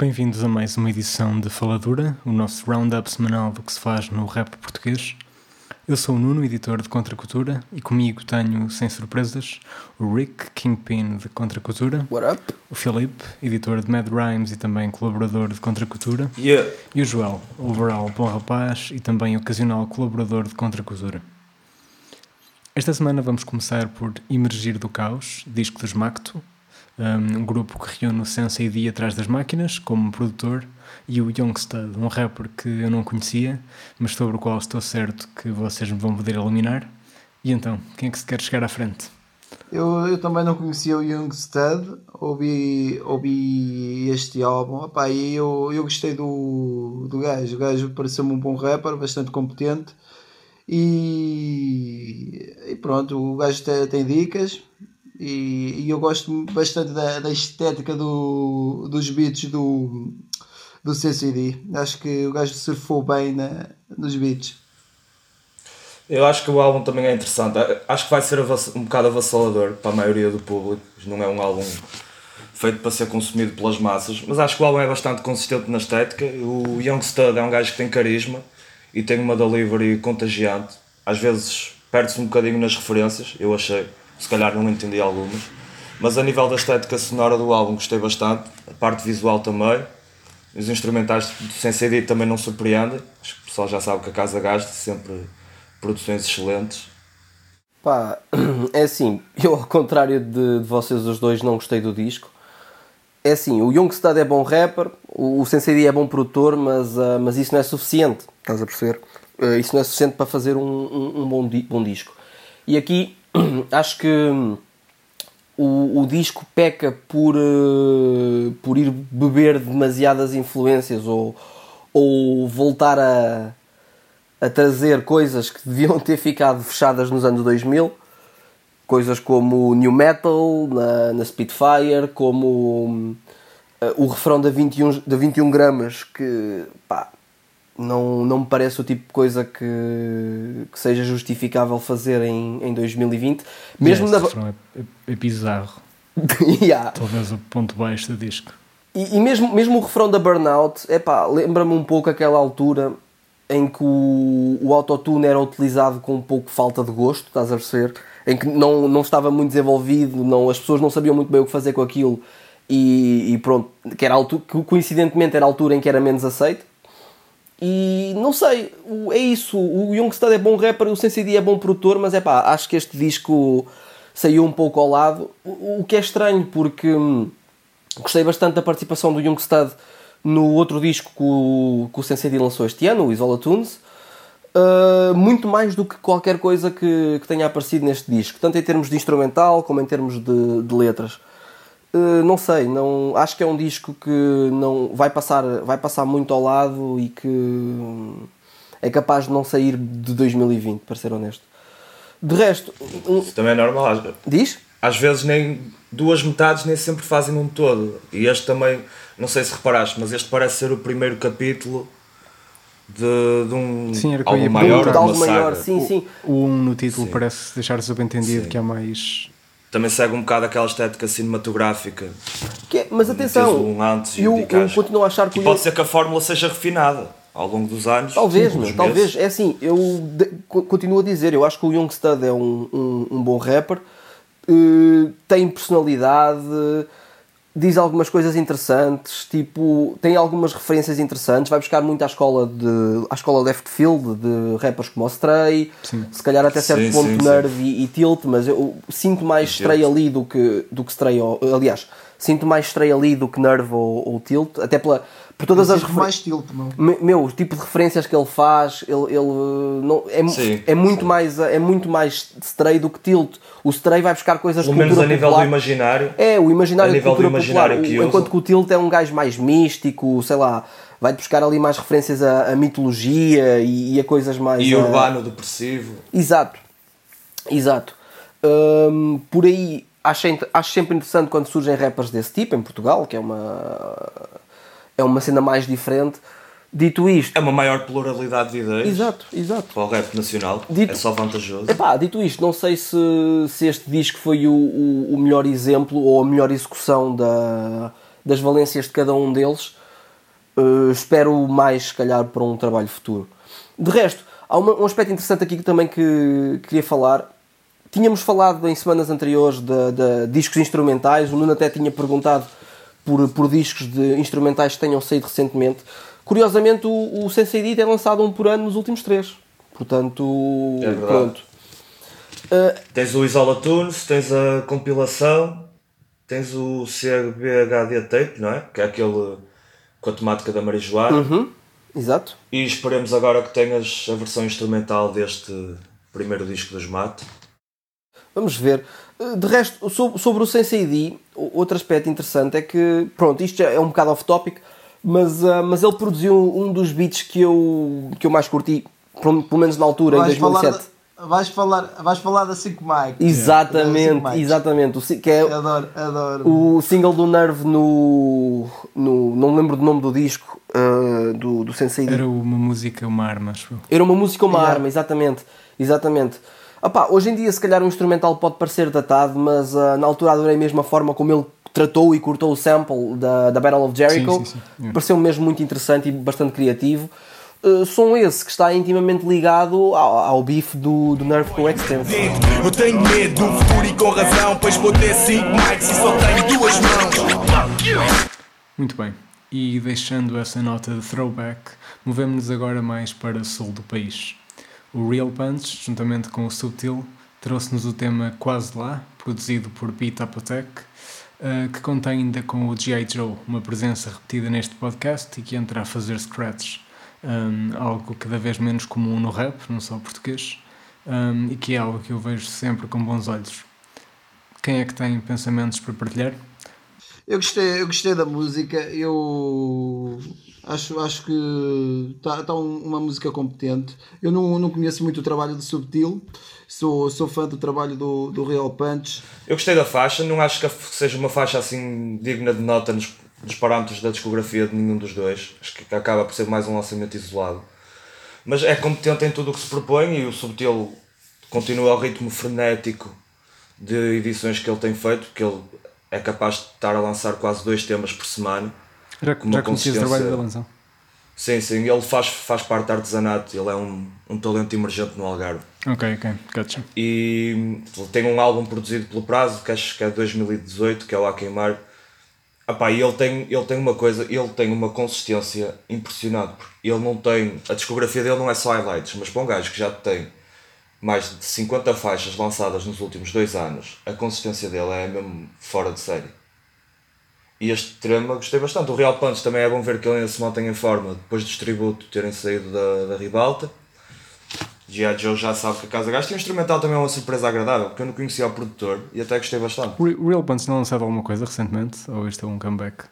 Bem-vindos a mais uma edição de Faladura, o nosso roundup semanal do que se faz no rap português. Eu sou o Nuno, editor de Contracultura, e comigo tenho, sem surpresas, o Rick, Kingpin de Contracultura. What up? O Filipe, editor de Mad Rhymes e também colaborador de Contracultura. Yeah. E o Joel, overall bom rapaz e também ocasional colaborador de Contracultura. Esta semana vamos começar por Emergir do Caos, disco dos Macto, um grupo que reúne o Sense ID atrás das máquinas, como produtor, e o Youngstud, um rapper que eu não conhecia, mas sobre o qual estou certo que vocês me vão poder iluminar. E então, quem é que se quer chegar à frente? Eu, eu também não conhecia o Young Stud, ouvi, ouvi este álbum Epá, e eu, eu gostei do, do gajo. O gajo pareceu-me um bom rapper, bastante competente. E, e pronto, o gajo tem, tem dicas. E, e eu gosto bastante da, da estética do, dos beats do, do CCD. Acho que o gajo surfou bem na, nos beats. Eu acho que o álbum também é interessante. Acho que vai ser um bocado avassalador para a maioria do público. Não é um álbum feito para ser consumido pelas massas, mas acho que o álbum é bastante consistente na estética. O Young Stud é um gajo que tem carisma e tem uma delivery contagiante. Às vezes perde-se um bocadinho nas referências, eu achei. Se calhar não entendi algumas. Mas a nível da estética sonora do álbum gostei bastante. A parte visual também. Os instrumentais do Sensei também não surpreendem. Acho que o pessoal já sabe que a casa gasta sempre produções excelentes. Pá, é assim, eu ao contrário de, de, vocês os dois não gostei do disco. É assim, o Youngstad é bom rapper, o, o Sensei é bom produtor, mas, uh, mas isso não é suficiente, estás a perceber? Uh, isso não é suficiente para fazer um, um, um bom, di bom disco. E aqui acho que o, o disco peca por, uh, por ir beber demasiadas influências ou, ou voltar a, a trazer coisas que deviam ter ficado fechadas nos anos 2000, coisas como New Metal na, na Spitfire, como uh, o refrão da 21, da 21 gramas, que pá, não, não me parece o tipo de coisa que, que seja justificável fazer em, em 2020. Mesmo yes, na... refrão é, é, bizarro. yeah. Talvez o ponto baixo do disco. E, e mesmo, mesmo o refrão da Burnout, é pá, lembra-me um pouco aquela altura em que o, o autotune era utilizado com um pouco falta de gosto, estás a perceber? Em que não, não estava muito desenvolvido, não, as pessoas não sabiam muito bem o que fazer com aquilo e, e pronto, que, era altura, que coincidentemente era a altura em que era menos aceito. E não sei, é isso. O Youngstud é bom rapper, o Sensei é bom produtor, mas é pá, acho que este disco saiu um pouco ao lado. O, que é estranho, porque hum, gostei bastante da participação do Youngstud no outro disco que o, que o Sensei lançou este ano, o Isola Tunes, uh, muito mais do que qualquer coisa que, que, tenha aparecido neste disco, tanto em termos de instrumental como em termos de, de letras. Uh, não sei, não, acho que é um disco que não vai passar, vai passar muito ao lado e que é capaz de não sair de 2020, para ser honesto. De resto. Um... Isso também é normal. Diz? Às vezes nem duas metades nem sempre fazem um todo. E este também não sei se reparaste, mas este parece ser o primeiro capítulo de, de um sim, era maior, de algo maior, sim, sim. O 1 um no título sim. parece deixar subentendido sim. que há mais. Também segue um bocado aquela estética cinematográfica. É, mas atenção, um antes eu, eu continuo a achar que. E pode ser que a fórmula seja refinada ao longo dos anos. Talvez, meu, talvez. É assim, eu de, continuo a dizer, eu acho que o Youngstud é um, um, um bom rapper, uh, tem personalidade diz algumas coisas interessantes, tipo, tem algumas referências interessantes, vai buscar muito à escola de à escola left field de rappers como o Stray, sim. se calhar até certo sim, ponto sim, Nerve e, e, Tilt, mas eu sinto mais Stray ali do que do que Stray, aliás, sinto mais Stray ali do que Nerve ou, ou Tilt, até pela por todas as mais tilt, não? meu o tipo de referências que ele faz ele, ele não é, sim, é muito mais é muito mais stray do que tilt. O stray vai buscar coisas pelo menos a nível popular. do imaginário. É o imaginário a nível cultura do imaginário popular, que o, enquanto que o tilt é um gajo mais místico sei lá vai buscar ali mais referências a, a mitologia e, e, a coisas mais e a... urbano depressivo. Exato. Exato. Hum, por aí acho, acho sempre interessante quando surgem rappers desse tipo em Portugal que é uma é uma cena mais diferente. Dito isto. É uma maior pluralidade de ideias. Exato, exato. Para o rap nacional. Dito, é só vantajoso. Epá, dito isto, não sei se, se este disco foi o, o, o melhor exemplo ou a melhor execução da, das valências de cada um deles. Uh, espero mais, se calhar, para um trabalho futuro. De resto, há uma, um aspecto interessante aqui que também que queria falar. Tínhamos falado em semanas anteriores de, de discos instrumentais, o Nuno até tinha perguntado por, por discos de instrumentais que tenham saído recentemente. Curiosamente, o, o Sensei D tem lançado um por ano nos últimos três. Portanto, É pronto. Uh, Tens o Isola Tunes, tens a compilação, tens o CBHD Tape, não é? Que é aquele com a temática da marijuana. uhum, exato. E esperemos agora que tenhas a versão instrumental deste primeiro disco dos Mate. Vamos ver. De resto, so- sobre o Sensei D, outro aspecto interessante é que, pronto, isto é um bocado off-topic, mas, uh, mas ele produziu um dos beats que eu, que eu mais curti, pelo pelo menos na altura, em Vais falar, 2007. da, vais, falar, vais falar da 5 Mike. Exatamente, Da 5 Mike. exatamente. O, que é Adoro, adoro. o single do Nerve no, no. Não me lembro do nome do disco uh, do, do Sensei D. Era uma música, uma arma, acho eu. Era uma música, uma Yeah. arma, exatamente. Exatamente. Opá, hoje em dia, se calhar, um instrumental pode parecer datado, mas ah, na altura adorei mesmo a forma como ele tratou e cortou o sample da, da Battle of Jericho. Sim, sim, sim. Pareceu-me mesmo muito interessante e bastante criativo. Uh, som esse que está intimamente ligado ao, ao bife do, do Nerve com o Extense. Eu tenho medo do futuro e com razão, pois vou ter cinco mics e só tenho duas mãos. Muito bem. E deixando essa nota de throwback, movemos-nos agora mais para o sul do país. O Real Punch, juntamente com o Subtil, trouxe-nos o tema Quase Lá, produzido por Pete Apotec, eh, que contém ainda com o G.I. Joe uma presença repetida neste podcast e que entra a fazer scratch, um, algo cada vez menos comum no rap, não só português, um, e que é algo que eu vejo sempre com bons olhos. Quem é que tem pensamentos para partilhar? Eu gostei, eu gostei da música, eu acho, acho que está tá um- uma música competente. Eu não, não conheço muito o trabalho do Subtil, sou, sou fã do trabalho do, do Real Punch. Eu gostei da faixa, não acho que seja uma faixa assim digna de nota nos, nos parâmetros da discografia de nenhum dos dois. Acho que acaba por ser mais um lançamento isolado. Mas é competente em tudo o que se propõe e o Subtil continua ao ritmo frenético de edições que ele tem feito, porque ele é capaz de estar a lançar quase dois temas por semana. Já, já conhecias o trabalho da Lanzão? Sim, sim, ele faz, faz parte do artesanato, ele é um, um talento emergente no Algarve. Ok, ok, gotcha. E tem um álbum produzido pelo Prazo, que acho que é 2018, que é o A Queimar. Epá, e ele tem, ele tem uma coisa, ele tem uma consistência impressionante. porque Ele não tem. A discografia dele não é só highlights, mas para um gajo que já tem mais de 50 faixas lançadas nos últimos dois anos, a consistência dele é mesmo fora de série. E este tema gostei bastante. O Real Punch também é bom ver que ele ainda se mantém em forma depois dos tributos terem saído da, da ribalta. G.I. Joe já sabe que a Casa Gasta. E o instrumental também é uma surpresa agradável, porque eu não conhecia o produtor e até gostei bastante. O Re- o Real Punch não lançado alguma coisa recentemente? Ou este é um comeback?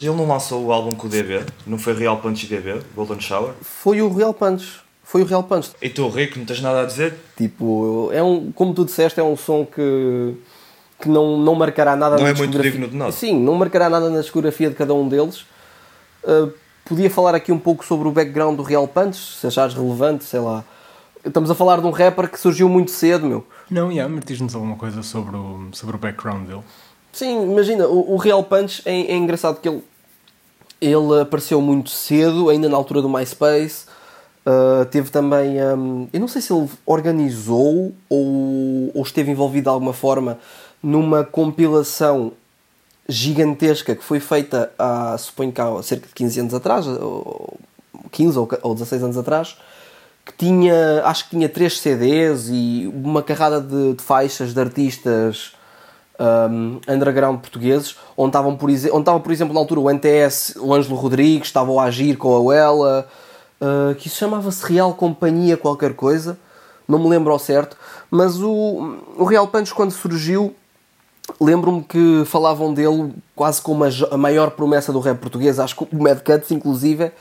Ele não lançou o álbum com o DB, não foi Real Punch e DB, Golden Shower. Foi o Real Punch. Foi o Real Punch. E tu, Rico, não tens nada a dizer? Tipo, é um, como tu disseste, é um som que, que não, não marcará nada Não na é muito discografia. digno de nota. Sim, não marcará nada na discografia de cada um deles. Uh, podia falar aqui um pouco sobre o background do Real Punch, se achares relevante, sei lá. Estamos a falar de um rapper que surgiu muito cedo, meu. Não, yeah, mas diz-nos alguma coisa sobre o, sobre o background dele. Sim, imagina, o, o Real Punch é, é engraçado que ele, ele apareceu muito cedo, ainda na altura do MySpace. Uh, teve também. um, eu não sei se ele organizou ou, ou esteve envolvido de alguma forma numa compilação gigantesca que foi feita há, suponho que há cerca de 15 anos atrás, ou 15 ou, ou 16 anos atrás, que tinha, acho que tinha 3 CDs e uma carrada de, de faixas de artistas um, underground portugueses, onde estavam, por, onde estava, por exemplo, na altura o NTS, o Ângelo Rodrigues, estava a agir com a Uela, uh, que isso chamava-se Real Companhia qualquer coisa, não me lembro ao certo, mas o, o Real Punch quando surgiu, lembro-me que falavam dele quase como a, maior promessa do rap português, acho que o Mad Cuts, inclusive,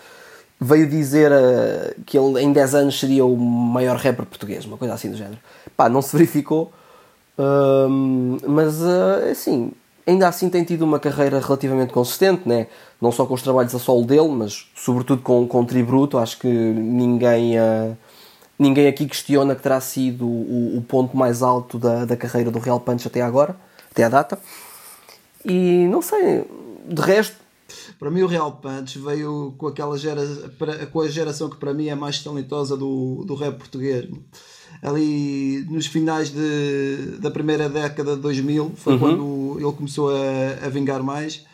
veio dizer uh, que ele em 10 anos seria o maior rapper português, uma coisa assim do género. Pá, não se verificou, Hum, mas uh, assim, ainda assim tem tido uma carreira relativamente consistente, né? não só com os trabalhos a solo dele, mas sobretudo com, com o Tributo. Acho que ninguém, uh, ninguém aqui questiona que terá sido o, o ponto mais alto da, da carreira do Real Punch até agora, até à data. E não sei, de resto, Para mim, o Real Punch veio com, aquela gera, com a geração que para mim é mais talentosa do, do rap português. Ali nos finais de, da primeira década de 2000 foi uhum. quando ele começou a, a vingar mais.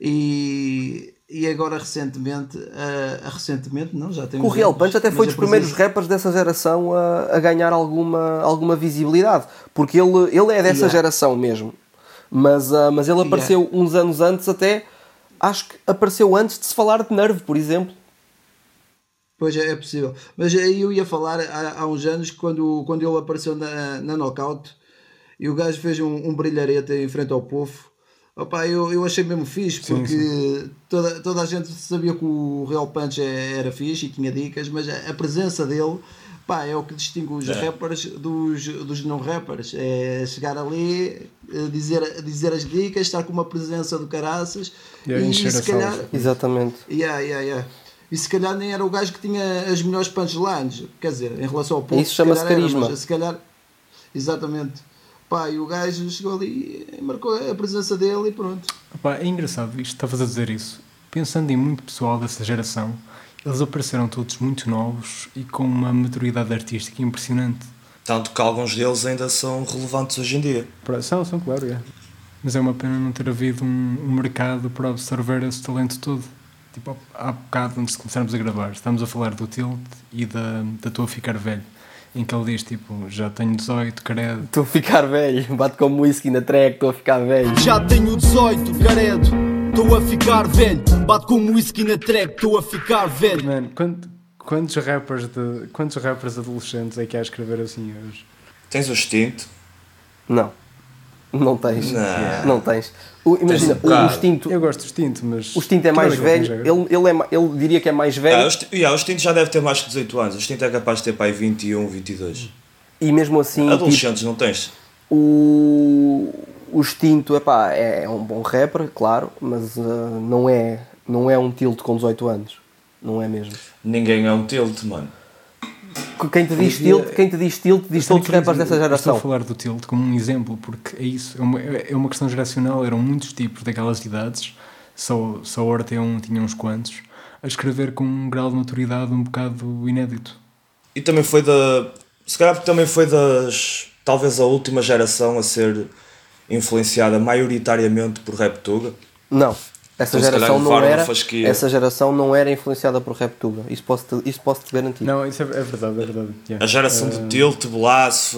E, e agora recentemente, uh, recentemente não, já tem O Real Punch até foi dos primeiros rappers dessa geração a, a, ganhar alguma, alguma visibilidade, porque ele, ele é dessa yeah. geração mesmo. Mas, uh, mas ele apareceu yeah. uns anos antes até, acho que apareceu antes de se falar de Nerve, por exemplo. Pois é, é possível. Mas aí eu ia falar há, há, uns anos, quando, quando ele apareceu na, na Knockout, e o gajo fez um, um brilharete em frente ao povo Opa, eu, eu achei mesmo fixe porque sim, sim. Toda, toda a gente sabia que o Real Punch é, era fixe e tinha dicas, mas a, a presença dele pá, é o que distingue os é. rappers dos, dos não rappers. É chegar ali, eh, dizer, dizer as dicas, estar com uma presença do caraças e, e se calhar. Exatamente. Yeah, yeah, yeah. E se calhar nem era o gajo que tinha as melhores punchlines, quer dizer, em relação ao povo. Isso chama-se carisma. Era, mas, se calhar, exatamente. Pá, e o gajo chegou ali e marcou a presença dele e pronto. Pá, é engraçado isto, estavas a dizer isso. Pensando em muito pessoal dessa geração, eles apareceram todos muito novos e com uma maturidade artística impressionante. Tanto que alguns deles ainda são relevantes hoje em dia. São, são, claro, é. Mas é uma pena não ter havido um, um mercado para absorver esse talento todo. Tipo, há bocado, antes de começarmos a gravar, estamos a falar do Tilt e da, da tua Ficar Velho em que ele diz tipo, já tenho 18, credo. Estou a ficar velho, bate como whisky na track, estou a ficar velho. Já tenho 18, credo, estou a ficar velho, bate como whisky na track, estou a ficar velho. Mano, quantos, quantos rappers de, quantos rappers adolescentes é que há a escrever assim hoje? Tens o instinto? Não. Não tens. Não, não tens. O, imagina, um o, o Extinto. Eu gosto do Extinto, mas. O Extinto é mais é velho. Ele, ele, é, ele diria que é mais velho. Ah, o, yeah, o Extinto já deve ter mais que 18 anos. O Extinto é capaz de ter pai 21, 22. E mesmo assim. Adolescentes tipo, não tens? O, o Extinto epá, é um bom rapper, claro, mas uh, não, é, não é um tilt com 18 anos. Não é mesmo. Ninguém é um tilt, mano. Quem te diz tilt, quem te diz tilt diz todos os rappers dessa geração. Estou a falar do tilt como um exemplo, porque é isso, é uma, é uma questão geracional, eram muitos tipos daquelas idades, só, só a 1 tinha uns quantos, a escrever com um grau de maturidade um bocado inédito. E também foi da. Se calhar também foi das. Talvez a última geração a ser influenciada maioritariamente por Rap Tuga. Não. Essa então, geração não era essa geração não era influenciada por rap tuga isso posso -te, isso posso te garantir. Não isso é, é verdade é verdade yeah. a geração uh... de Tilt Blasf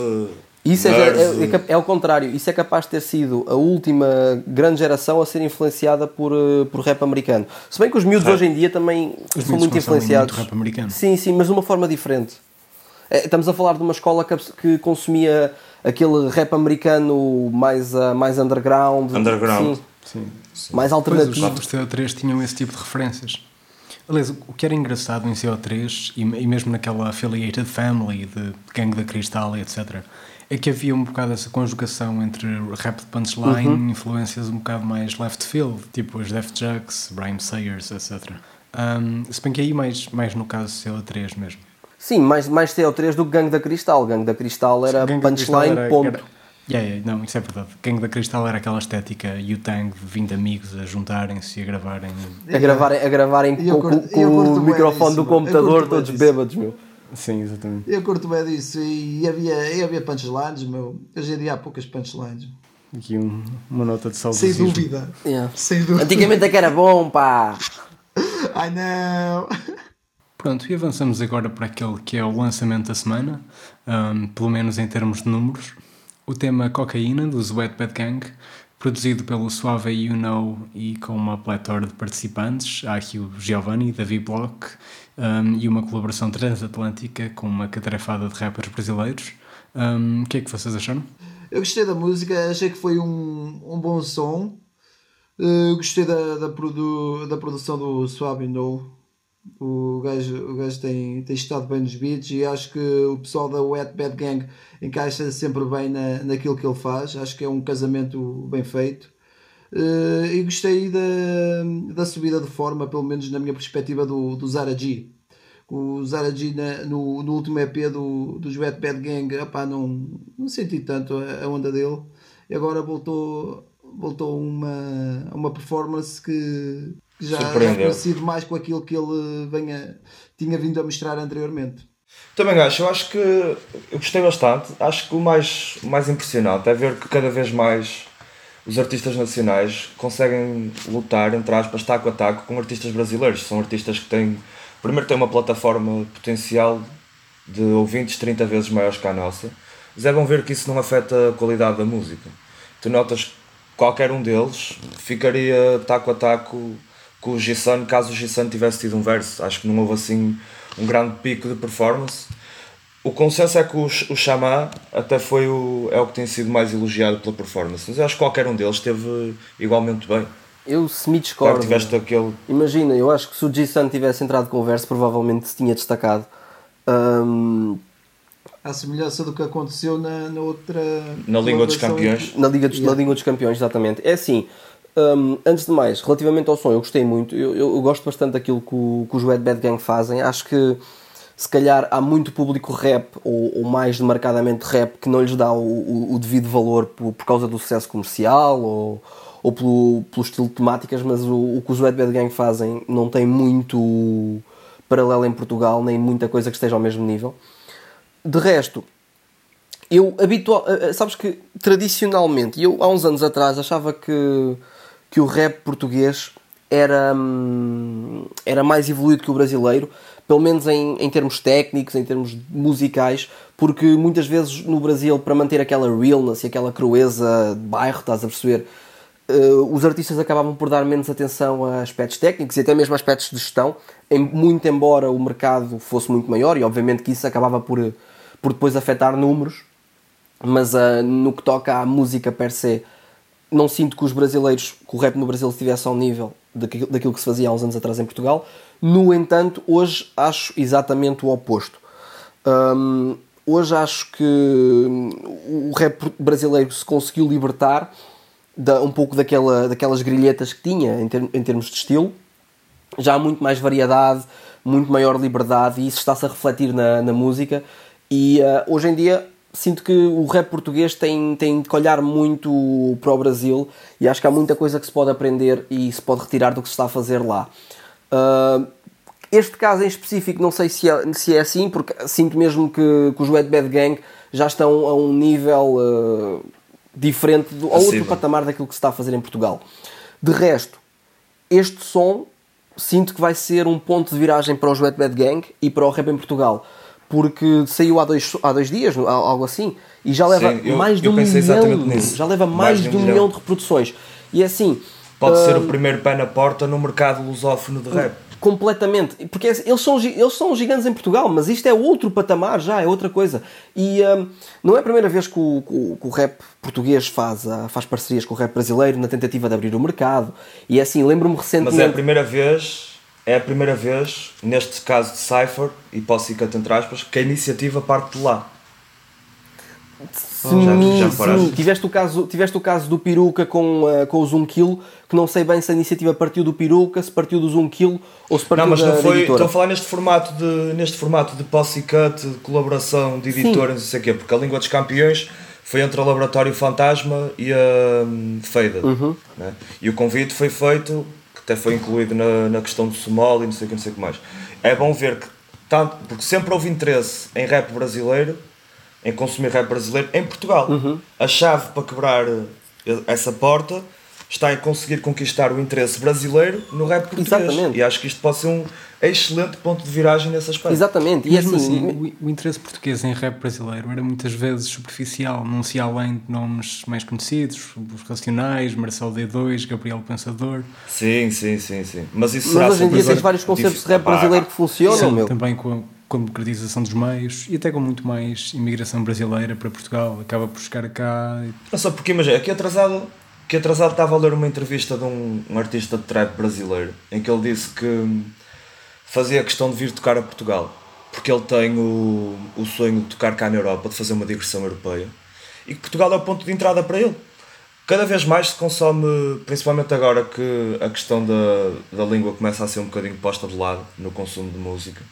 isso é, é, é, é, o contrário. Isso é capaz de ter sido a última grande geração a ser influenciada por, uh, por rap americano. Se bem que os miúdos hoje em dia também os são muito influenciados muito rap americano. sim sim mas de uma forma diferente. É, estamos a falar de uma escola que, que consumia aquele rap americano mais, uh, mais underground. Underground. Sim. Sim, sim. mais alternativo. Pois, os CO3 tinham esse tipo de referências. Aliás, o que era engraçado em CO3 e, e mesmo naquela Affiliated Family de Gangue da Cristal e etc., é que havia um bocado essa conjugação entre rap de punchline, uhum. influências um bocado mais left field, tipo os Def Jux, Brian Sayers, etc. Um, se bem que aí mais, mais no caso CO3 mesmo. Sim, mais, mais CO3 do que Gangue da Cristal. Gangue da Cristal era punchline, ponto. Era, Yeah, yeah, não, isso é verdade. Gangue da Cristal era aquela estética U-Tang, 20 amigos a juntarem-se e a gravarem. A gravarem, a gravarem com, curto, com o microfone do computador, todos bêbados, meu. Sim, exatamente. Eu curto bem disso e havia, e havia punchlines, meu. Hoje em dia há poucas punchlines. Aqui um, uma nota de saudosismo. Sem dúvida. Yeah. Sem dúvida. Antigamente é que era bom, pá. Ai não. Pronto, e avançamos agora para aquele que é o lançamento da semana, um, pelo menos em termos de números o tema Cocaína, dos Wet Bad Gang, produzido pelo Suave You Know e com uma pletora de participantes, há aqui o Giovanni, Davi Block, um, e uma colaboração transatlântica com uma catarefada de rappers brasileiros. Um, o que é que vocês acharam? Eu gostei da música, achei que foi um, um bom som. Uh, gostei da, da, produ, da produção do Suave You Know o gajo, o gajo tem, tem estado bem nos beats e acho que o pessoal da Wet Bad Gang encaixa sempre bem na, naquilo que ele faz. Acho que é um casamento bem feito. Uh, e gostei da, da subida de forma, pelo menos na minha perspectiva, do, do Zara G. O Zara G na, no, no último EP do, dos Wet Bad Gang, opá, não, não senti tanto a, a onda dele. E agora voltou, voltou uma, uma performance que já, já conhecido mais com aquilo que ele venha, tinha vindo a mostrar anteriormente. Também acho, eu acho que eu gostei bastante. Acho que o mais, mais impressionante é ver que cada vez mais os artistas nacionais conseguem lutar, entre aspas, taco a taco com artistas brasileiros. São artistas que têm, primeiro, têm uma plataforma potencial de ouvintes 30 vezes maiores que a nossa, mas é bom ver que isso não afeta a qualidade da música. Tu notas que qualquer um deles ficaria taco a taco com o Gisson caso o Gisson tivesse tido um verso. Acho que não houve assim um grande pico de performance. O consenso é que o, o Xamã até foi o, é o que tem sido mais elogiado pela performance, mas eu acho que qualquer um deles esteve igualmente bem. Eu se me discordo. Claro, tiveste aquele... Imagina, eu acho que se o G-Sun tivesse entrado com o verso, provavelmente se tinha destacado. Um... À semelhança do que aconteceu na, na outra. Na Língua dos Campeões. Na Liga dos, yeah. na Língua dos Campeões, exatamente. É assim, um, antes de mais, relativamente ao som, eu gostei muito. Eu, eu, eu gosto bastante daquilo que, o, que os Red Bad Gang fazem. Acho que se calhar há muito público rap, ou, ou mais marcadamente rap, que não lhes dá o, o, o devido valor por, por, causa do sucesso comercial ou, ou pelo, pelo estilo de temáticas, mas o, o que os Red Bad Gang fazem não tem muito paralelo em Portugal, nem muita coisa que esteja ao mesmo nível. De resto, eu habitual, eh, eh, sabes que tradicionalmente, eu há uns anos atrás achava que que o rap português era, hum, era mais evoluído que o brasileiro, pelo menos em, em termos técnicos, em termos musicais, porque muitas vezes no Brasil, para manter aquela realness e aquela crueza de bairro, estás a perceber, uh, os artistas acabavam por dar menos atenção a aspectos técnicos e até mesmo a aspectos de gestão, em, muito embora o mercado fosse muito maior, e obviamente que isso acabava por, por depois afetar números, mas uh, no que toca à música per se, não sinto que os brasileiros, que o rap no Brasil estivesse ao nível daquilo que se fazia há uns anos atrás em Portugal. No entanto, hoje acho exatamente o oposto. Um, hoje acho que o rap brasileiro se conseguiu libertar da, um pouco daquela, daquelas grilhetas que tinha em, em termos de estilo. Já há muito mais variedade, muito maior liberdade e isso está-se a refletir na, na música. E uh, hoje em dia sinto que o rap português tem, tem que olhar muito para o Brasil e acho que há muita coisa que se pode aprender e se pode retirar do que se está a fazer lá. Uh, este caso em específico não sei se é, se é assim, porque sinto mesmo que, que os Red Bad Gang já estão a um nível uh, diferente, do, a outro patamar daquilo que se está a fazer em Portugal. De resto, este som sinto que vai ser um ponto de viragem para os Red Bad Gang e para o rap em Portugal porque saiu há dois, há dois dias, algo assim, e já leva Sim, eu, mais de um milhão. Já leva mais, mais de um, milhão. milhão. de reproduções. E é assim. Pode uh, ser o primeiro pé na porta no mercado lusófono de rap. Completamente, porque é eles são, eles são gigantes em Portugal, mas isto é outro patamar já, é outra coisa. E uh, não é a primeira vez que o, que o, rap português faz, uh, faz parcerias com o rap brasileiro na tentativa de abrir o mercado. E é assim, lembro-me recentemente. Mas é a primeira vez é a primeira vez, neste caso de Cypher, e posso ir entre aspas, que a iniciativa parte de lá. Sim, já, já sim. Tiveste, o caso, tiveste o caso do Peruca com, uh, com o Zoom Kill, que não sei bem se a iniciativa partiu do Peruca, se partiu do Zoom Kill ou se partiu Não, mas não da, foi. Estou a falar neste formato de, neste formato de posse cut, de colaboração de editores, não sei o quê, porque a Língua dos Campeões foi entre o Laboratório Fantasma e a um, Faded. Uhum. Né? E o convite foi feito até foi incluído na, na questão do Somali e não sei o que, não sei o que mais. É bom ver que, tanto, porque sempre houve interesse em rap brasileiro, em consumir rap brasileiro em Portugal. Uhum. A chave para quebrar essa porta está em conseguir conquistar o interesse brasileiro no rap português. Exatamente. E acho que isto pode ser um excelente ponto de viragem nesse aspecto. Exatamente. E Mesmo assim, assim o, o, interesse português em rap brasileiro era muitas vezes superficial, não se além de nomes mais conhecidos, os Racionais, Marcelo D2, Gabriel Pensador. Sim, sim, sim, sim. Mas isso Mas hoje em dia tens vários conceitos de rap brasileiro que funcionam, sim, meu. Também com a, com a democratização dos meios e até com muito mais imigração brasileira para Portugal, acaba por chegar cá. Não só porque imagina, aqui atrasado que atrasado estava a ler uma entrevista de um, um, artista de trap brasileiro em que ele disse que fazia questão de vir tocar a Portugal porque ele tem o, o sonho de tocar cá na Europa, de fazer uma digressão europeia e que Portugal é o ponto de entrada para ele. Cada vez mais se consome, principalmente agora que a questão da, da língua começa a ser um bocadinho posta de lado no consumo de música.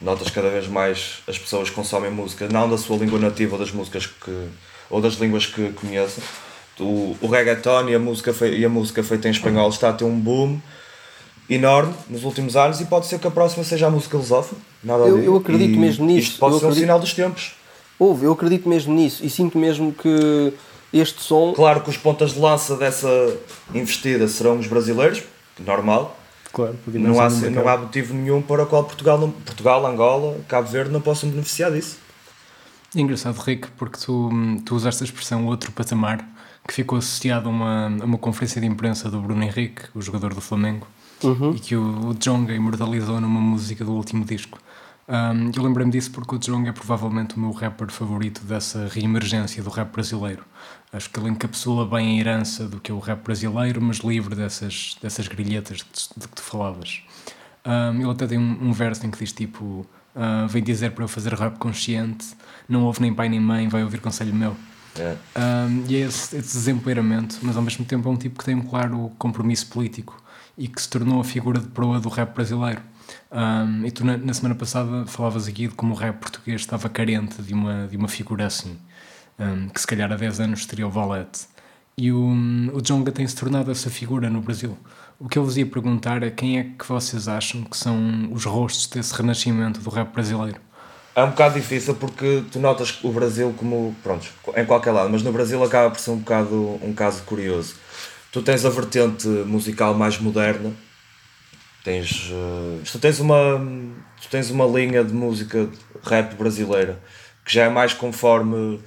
Notas cada vez mais as pessoas consomem música, não da sua língua nativa ou das músicas que ou das línguas que conhecem o, o reggaeton e a, música e a música feita em espanhol está a ter um boom enorme nos últimos anos e pode ser que a próxima seja a música lusófona. Nada a Eu- ver. eu acredito E mesmo nisso. Isto pode Eu ser um acredito- sinal dos tempos. Houve, eu acredito mesmo nisso e sinto mesmo que este som. Claro que os pontas de lança dessa investida serão os brasileiros, normal. Claro, porque Não há, não há motivo nenhum para o qual Portugal, não- Portugal, Angola, Cabo Verde não possam beneficiar disso. É engraçado, Rick, porque tu, tu usaste a expressão outro patamar, que ficou associado a uma, a uma conferência de imprensa do Bruno Henrique, o jogador do Flamengo, e que o, o Djonga imortalizou numa música do último disco. Um, eu lembrei-me disso porque o Djonga é provavelmente o meu rapper favorito dessa reemergência do rap brasileiro. Acho que ele encapsula bem a herança do que é o rap brasileiro, mas livre dessas, dessas grilhetas de, de que tu falavas. Um, ele até tem um, um verso em que diz tipo: ah, Vem dizer para eu fazer rap consciente, não ouve nem pai nem mãe, vai ouvir conselho meu. É. Um, e é esse, esse desempoeiramento, mas ao mesmo tempo é um tipo que tem um claro compromisso político e que se tornou a figura de proa do rap brasileiro. Um, e tu na, na semana passada falavas aqui de como o rap português estava carente de uma, de uma figura assim, um, que se calhar há 10 anos teria o Valete. E o, o Jonga tem se tornado essa figura no Brasil. O que eu vos ia perguntar é quem é que vocês acham que são os rostos desse renascimento do rap brasileiro? É um bocado difícil porque tu notas o Brasil como, pronto, em qualquer lado, mas no Brasil acaba por ser um bocado um caso curioso. Tu tens a vertente musical mais moderna, tens, eh, tu tens uma tu tens uma linha de música rap brasileira que já é mais conforme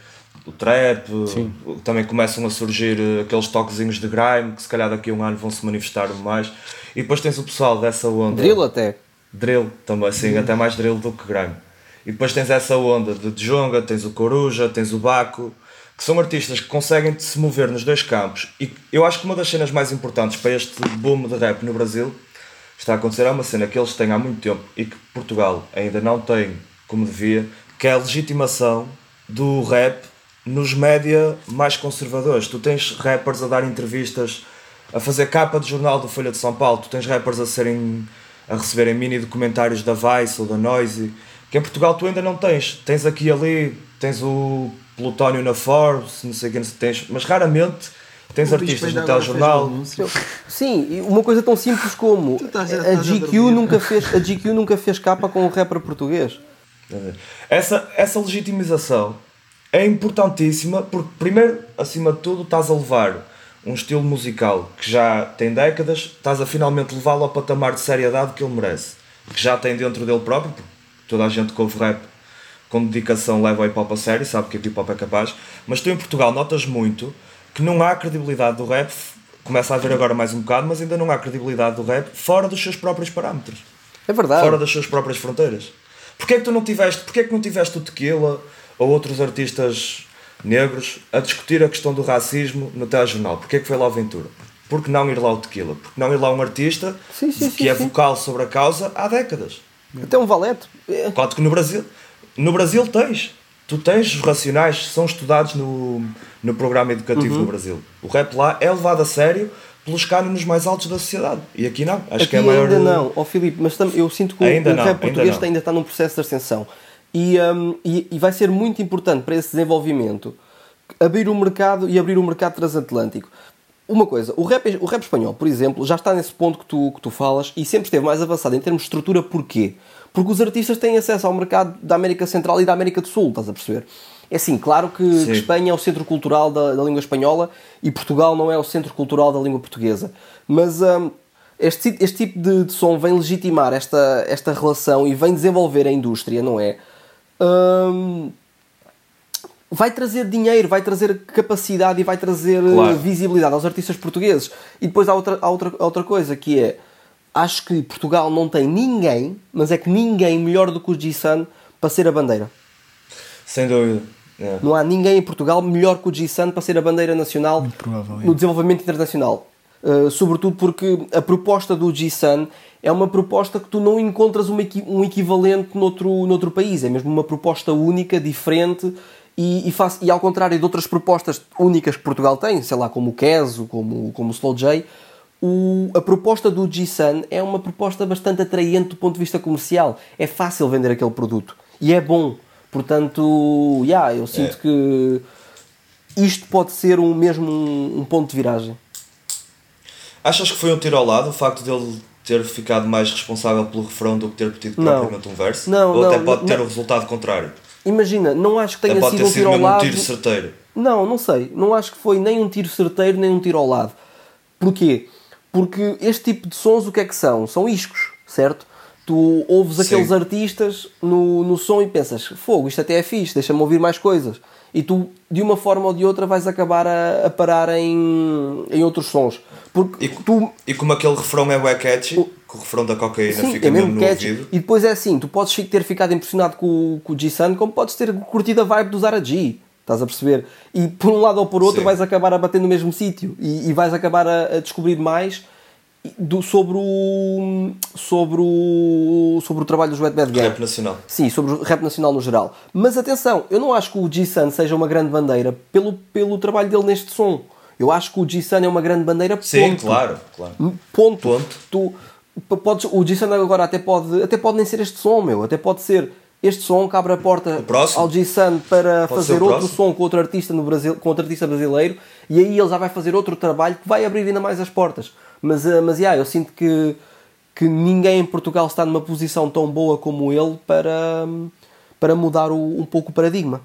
o trap, Sim. também começam a surgir eh, aqueles toquezinhos de grime que se calhar daqui a um ano vão se manifestar mais e depois tens o pessoal dessa onda Drill até. Drill também, sim, até mais drill do que grime. E depois tens essa onda de Djonga, tens o Coruja, tens o Baco, que são artistas que conseguem se mover nos dois campos. E eu acho que uma das cenas mais importantes para este boom de rap no Brasil está a acontecer é uma cena que eles têm há muito tempo e que Portugal ainda não tem como devia, que é a legitimação do rap nos média mais conservadores. Tu tens rappers a dar entrevistas, a fazer capa de jornal do Folha de São Paulo, tu tens rappers a serem a receberem mini documentários da Vice ou da Noisy, que em Portugal tu ainda não tens. Tens aqui e ali, tens o Plutónio na Forbes, não sei quem tens, mas raramente tens O artistas no telejornal. Sim, uma coisa tão simples como estás a- GQ nunca fez, a GQ nunca fez capa com um rapper português. Essa, essa legitimização é importantíssima porque, primeiro, acima de tudo, estás a levar um estilo musical que já tem décadas, estás a finalmente levá-lo ao patamar de seriedade que ele merece, que já tem dentro dele próprio, porque toda a gente que ouve rap com dedicação leva o hip hop a sério, sabe que o hip hop é capaz, mas tu em Portugal notas muito que não há credibilidade do rap, começa a haver agora mais um bocado, mas ainda não há credibilidade do rap fora dos seus próprios parâmetros É verdade. fora das suas próprias fronteiras. Porquê é que tu não tiveste, porquê é que não tiveste o Tequila ou outros artistas negros a discutir a questão do racismo no telejornal? Porquê é que foi lá o Ventura? Porque não ir lá o Tequila? Porque não ir lá um artista Sim, sim, que sim, é sim. vocal sobre a causa há décadas? Até um valete. Enquanto que no Brasil, no Brasil tens. Tu tens os racionais, são estudados no, no programa educativo Uhum. no Brasil. O rap lá é levado a sério pelos cânones mais altos da sociedade. E aqui não. Acho Aqui que é a maior. ainda não, ó Filipe, mas tam- eu sinto que o- Ainda o não, rap ainda português não. ainda está num processo de ascensão. E, hum, e, e vai ser muito importante para esse desenvolvimento abrir o mercado e abrir o mercado transatlântico. Uma coisa, o rap, o rap espanhol, por exemplo, já está nesse ponto que tu, que tu falas e sempre esteve mais avançado em termos de estrutura. Porquê? Porque os artistas têm acesso ao mercado da América Central e da América do Sul, estás a perceber? É assim, claro que, que Espanha é o centro cultural da, da língua espanhola e Portugal não é o centro cultural da língua portuguesa. Mas hum, este, este tipo de, de som vem legitimar esta, esta relação e vem desenvolver a indústria, não é? Hum, vai trazer dinheiro, vai trazer capacidade e vai trazer eh, Claro. visibilidade aos artistas portugueses. E depois há outra, há outra, há outra coisa que é: acho que Portugal não tem ninguém, mas é que ninguém melhor do que o G-Sun para ser a bandeira. Sem dúvida. É. Não há ninguém em Portugal melhor que o G-Sun para ser a bandeira nacional provável, é. no desenvolvimento internacional. Uh, sobretudo porque a proposta do G-Sun é uma proposta que tu não encontras uma um equivalente noutro, noutro país. É mesmo uma proposta única, diferente e, e, faz, e ao contrário de outras propostas únicas que Portugal tem, sei lá, como o Keso, como, como o Slow J, o- a proposta do G-Sun é uma proposta bastante atraente do ponto de vista comercial. É fácil vender aquele produto e é bom. Portanto, yeah, eu sinto É. que isto pode ser um, mesmo um, um ponto de viragem. Achas que foi um tiro ao lado o facto dele ter ficado mais responsável pelo refrão do que ter Não. propriamente um verso? Não, Ou até não, pode ter não. o resultado contrário? Imagina, não acho que Até tenha pode sido ter um tiro ao mesmo um lado. tiro certeiro. Não, não sei. Não acho que foi nem um tiro certeiro nem um tiro ao lado. Porquê? Porque este tipo de sons o que é que são? São iscos, certo? Tu ouves Sim. aqueles artistas no, no som e pensas, fogo, isto até é fixe, deixa-me ouvir mais coisas. E tu, de uma forma ou de outra, vais acabar a, a parar em, em outros sons. Porque E, tu e como aquele refrão é bué catchy, que o refrão da cocaína Sim, fica é mesmo mesmo catchy. ouvido. E depois é assim, tu podes ter ficado impressionado com, o- com o G-Sun, como podes ter curtido a vibe do Zara G. Estás a perceber? E por um lado ou por outro Sim. vais acabar a bater no mesmo sítio e, e vais acabar a, a descobrir mais do, sobre, o, sobre, o, sobre o trabalho dos Wet Bad Gang. Rap nacional. Sim, sobre o rap nacional no geral. Mas atenção, eu não acho que o G-Sun seja uma grande bandeira pelo, pelo trabalho dele neste som. Eu acho que o G-Sun é uma grande bandeira Sim, ponto. claro, claro. Ponto. Ponto. Tu podes, o G-Sun agora até pode, até pode nem ser este som, meu. Até pode ser este som que abre a porta ao G-Sun para Pode fazer outro próximo? som com outro artista no Brasil, com outro artista brasileiro e aí ele já vai fazer outro trabalho que vai abrir ainda mais as portas. Mas, eh, mas yeah, eu sinto que, que ninguém em Portugal está numa posição tão boa como ele para, para mudar o- um pouco o paradigma.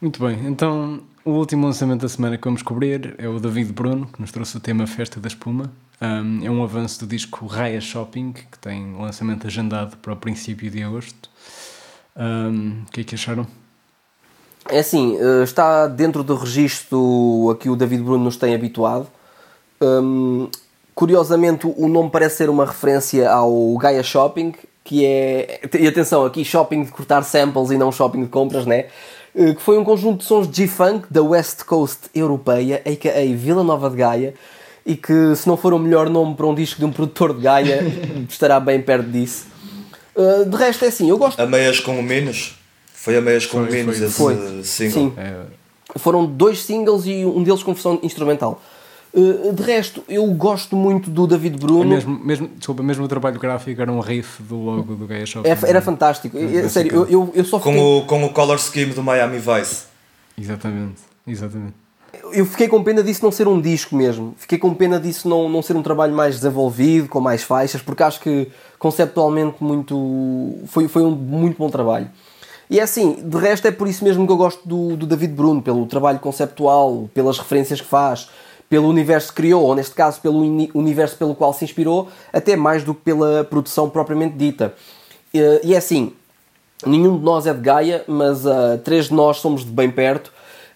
Muito bem, então o último lançamento da semana que vamos cobrir é o David Bruno, que nos trouxe o tema Festa da Espuma. Um, é um avanço do disco Raya Shopping, que tem lançamento agendado para o princípio de agosto. Um, o que é que acharam? É assim, eh, está dentro do registro a que o David Bruno nos tem habituado. Hum, curiosamente, o nome parece ser uma referência ao Gaia Shopping, que é. E atenção, aqui shopping de cortar samples e não shopping de compras, né? Eh, Que foi um conjunto de sons de G-Funk da West Coast europeia, a.k.a. Vila Nova de Gaia, e que, se não for o melhor nome para um disco de um produtor de Gaia, estará bem perto disso. Eh, de resto, é assim, eu gosto A meias com o Minos? Foi a meias com o foi. esse Foi. single? Sim. É, Foram dois singles e um deles com versão instrumental. Uh, de resto, eu gosto muito do David é Bruno. mesmo, mesmo, desculpa, mesmo o trabalho gráfico era um riff do logo do Gaia Shopping. É- era fantástico. É- é- Sim, sério, eu, eu, eu só Com, fiquei, o, com o color scheme do Miami Vice. Exatamente, exatamente. eu fiquei com pena disso não ser um disco mesmo. Fiquei com pena disso não, não ser um trabalho mais desenvolvido, com mais faixas, porque acho que conceptualmente muito foi, foi um muito bom trabalho. E é assim, de resto é por isso mesmo que eu gosto do, do David Bruno, pelo trabalho conceptual, pelas referências que faz, pelo universo que criou, ou neste caso pelo uni- universo pelo qual se inspirou, até mais do que pela produção propriamente dita. E e é assim, nenhum de nós é de Gaia, mas ah, três de nós somos de bem perto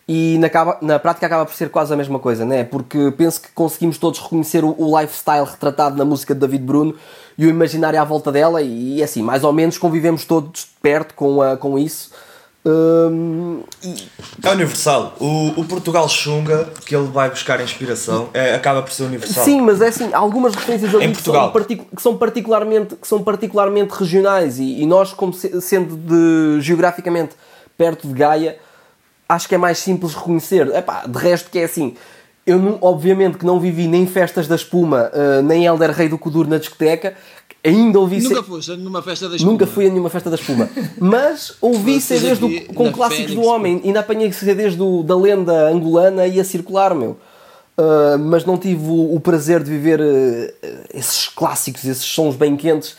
e na, na prática acaba por ser quase a mesma coisa, né? porque penso que conseguimos todos reconhecer o, o lifestyle retratado na música de David Bruno e o imaginário à volta dela e, assim, mais ou menos convivemos todos de perto com, com isso. Hum, É universal. O, o Portugal Xunga, que ele vai buscar inspiração, é, acaba por ser universal. Sim, mas é assim, há algumas referências ali Em que são, que são particularmente, que são particularmente regionais e, e nós, como se- sendo de, geograficamente perto de Gaia, acho que é mais simples reconhecer. Epá, de resto que é assim, eu não- obviamente que não vivi nem festas da espuma, eh, nem Elder Rei do Kudur na discoteca, ainda ouvi Nunca ser- foste festa da espuma. Nunca fui a nenhuma festa da espuma. Mas ouvi CDs do, com clássicos do Fênix, homem. Ainda apanhei CDs do, da lenda angolana e a circular, meu. Uh, mas não tive o, o prazer de viver uh, esses clássicos, esses sons bem quentes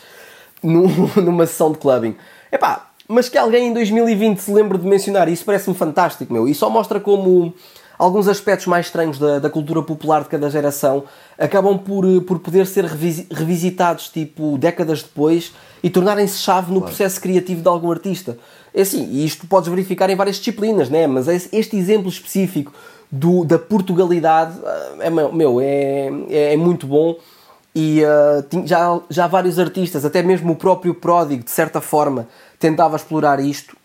num- numa sessão de clubbing. Epá, mas que alguém em 2020 se lembre de mencionar isso parece-me fantástico, meu. E só mostra como alguns aspectos mais estranhos da, da cultura popular de cada geração acabam por, eh, por poder ser revisi- revisitados tipo décadas depois e tornarem-se chave no processo criativo de algum artista. É assim, e isto podes verificar em várias disciplinas, né? mas este exemplo específico do, da Portugalidade ah, é, meu, é, é, é muito bom e tin- já, já vários artistas, até mesmo o próprio Pródigo, de certa forma, tentava explorar isto,